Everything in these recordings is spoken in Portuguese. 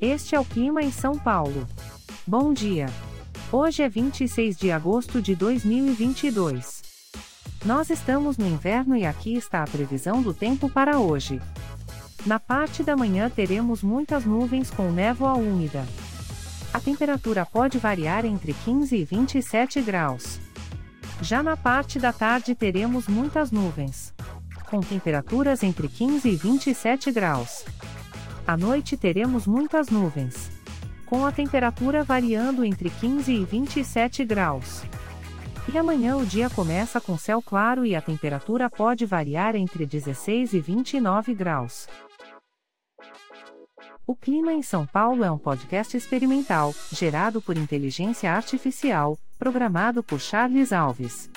Este é o clima em São Paulo. Bom dia. Hoje é 26 de agosto de 2022. Nós estamos no inverno e aqui está a previsão do tempo para hoje. Na parte da manhã teremos muitas nuvens com névoa úmida. A temperatura pode variar entre 15 e 27 graus. Já na parte da tarde teremos muitas nuvens. Com temperaturas entre 15 e 27 graus. À noite teremos muitas nuvens. Com a temperatura variando entre 15 e 27 graus. E amanhã o dia começa com céu claro e a temperatura pode variar entre 16 e 29 graus. O Clima em São Paulo é um podcast experimental, gerado por inteligência artificial, programado por Charles Alves.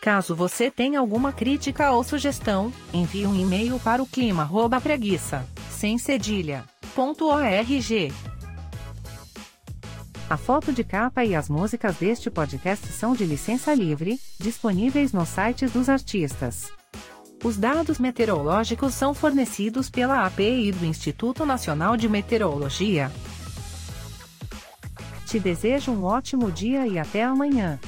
Caso você tenha alguma crítica ou sugestão, envie um e-mail para o clima@preguiça, sem. A foto de capa e as músicas deste podcast são de licença livre, disponíveis nos sites dos artistas. Os dados meteorológicos são fornecidos pela API do Instituto Nacional de Meteorologia. Te desejo um ótimo dia e até amanhã.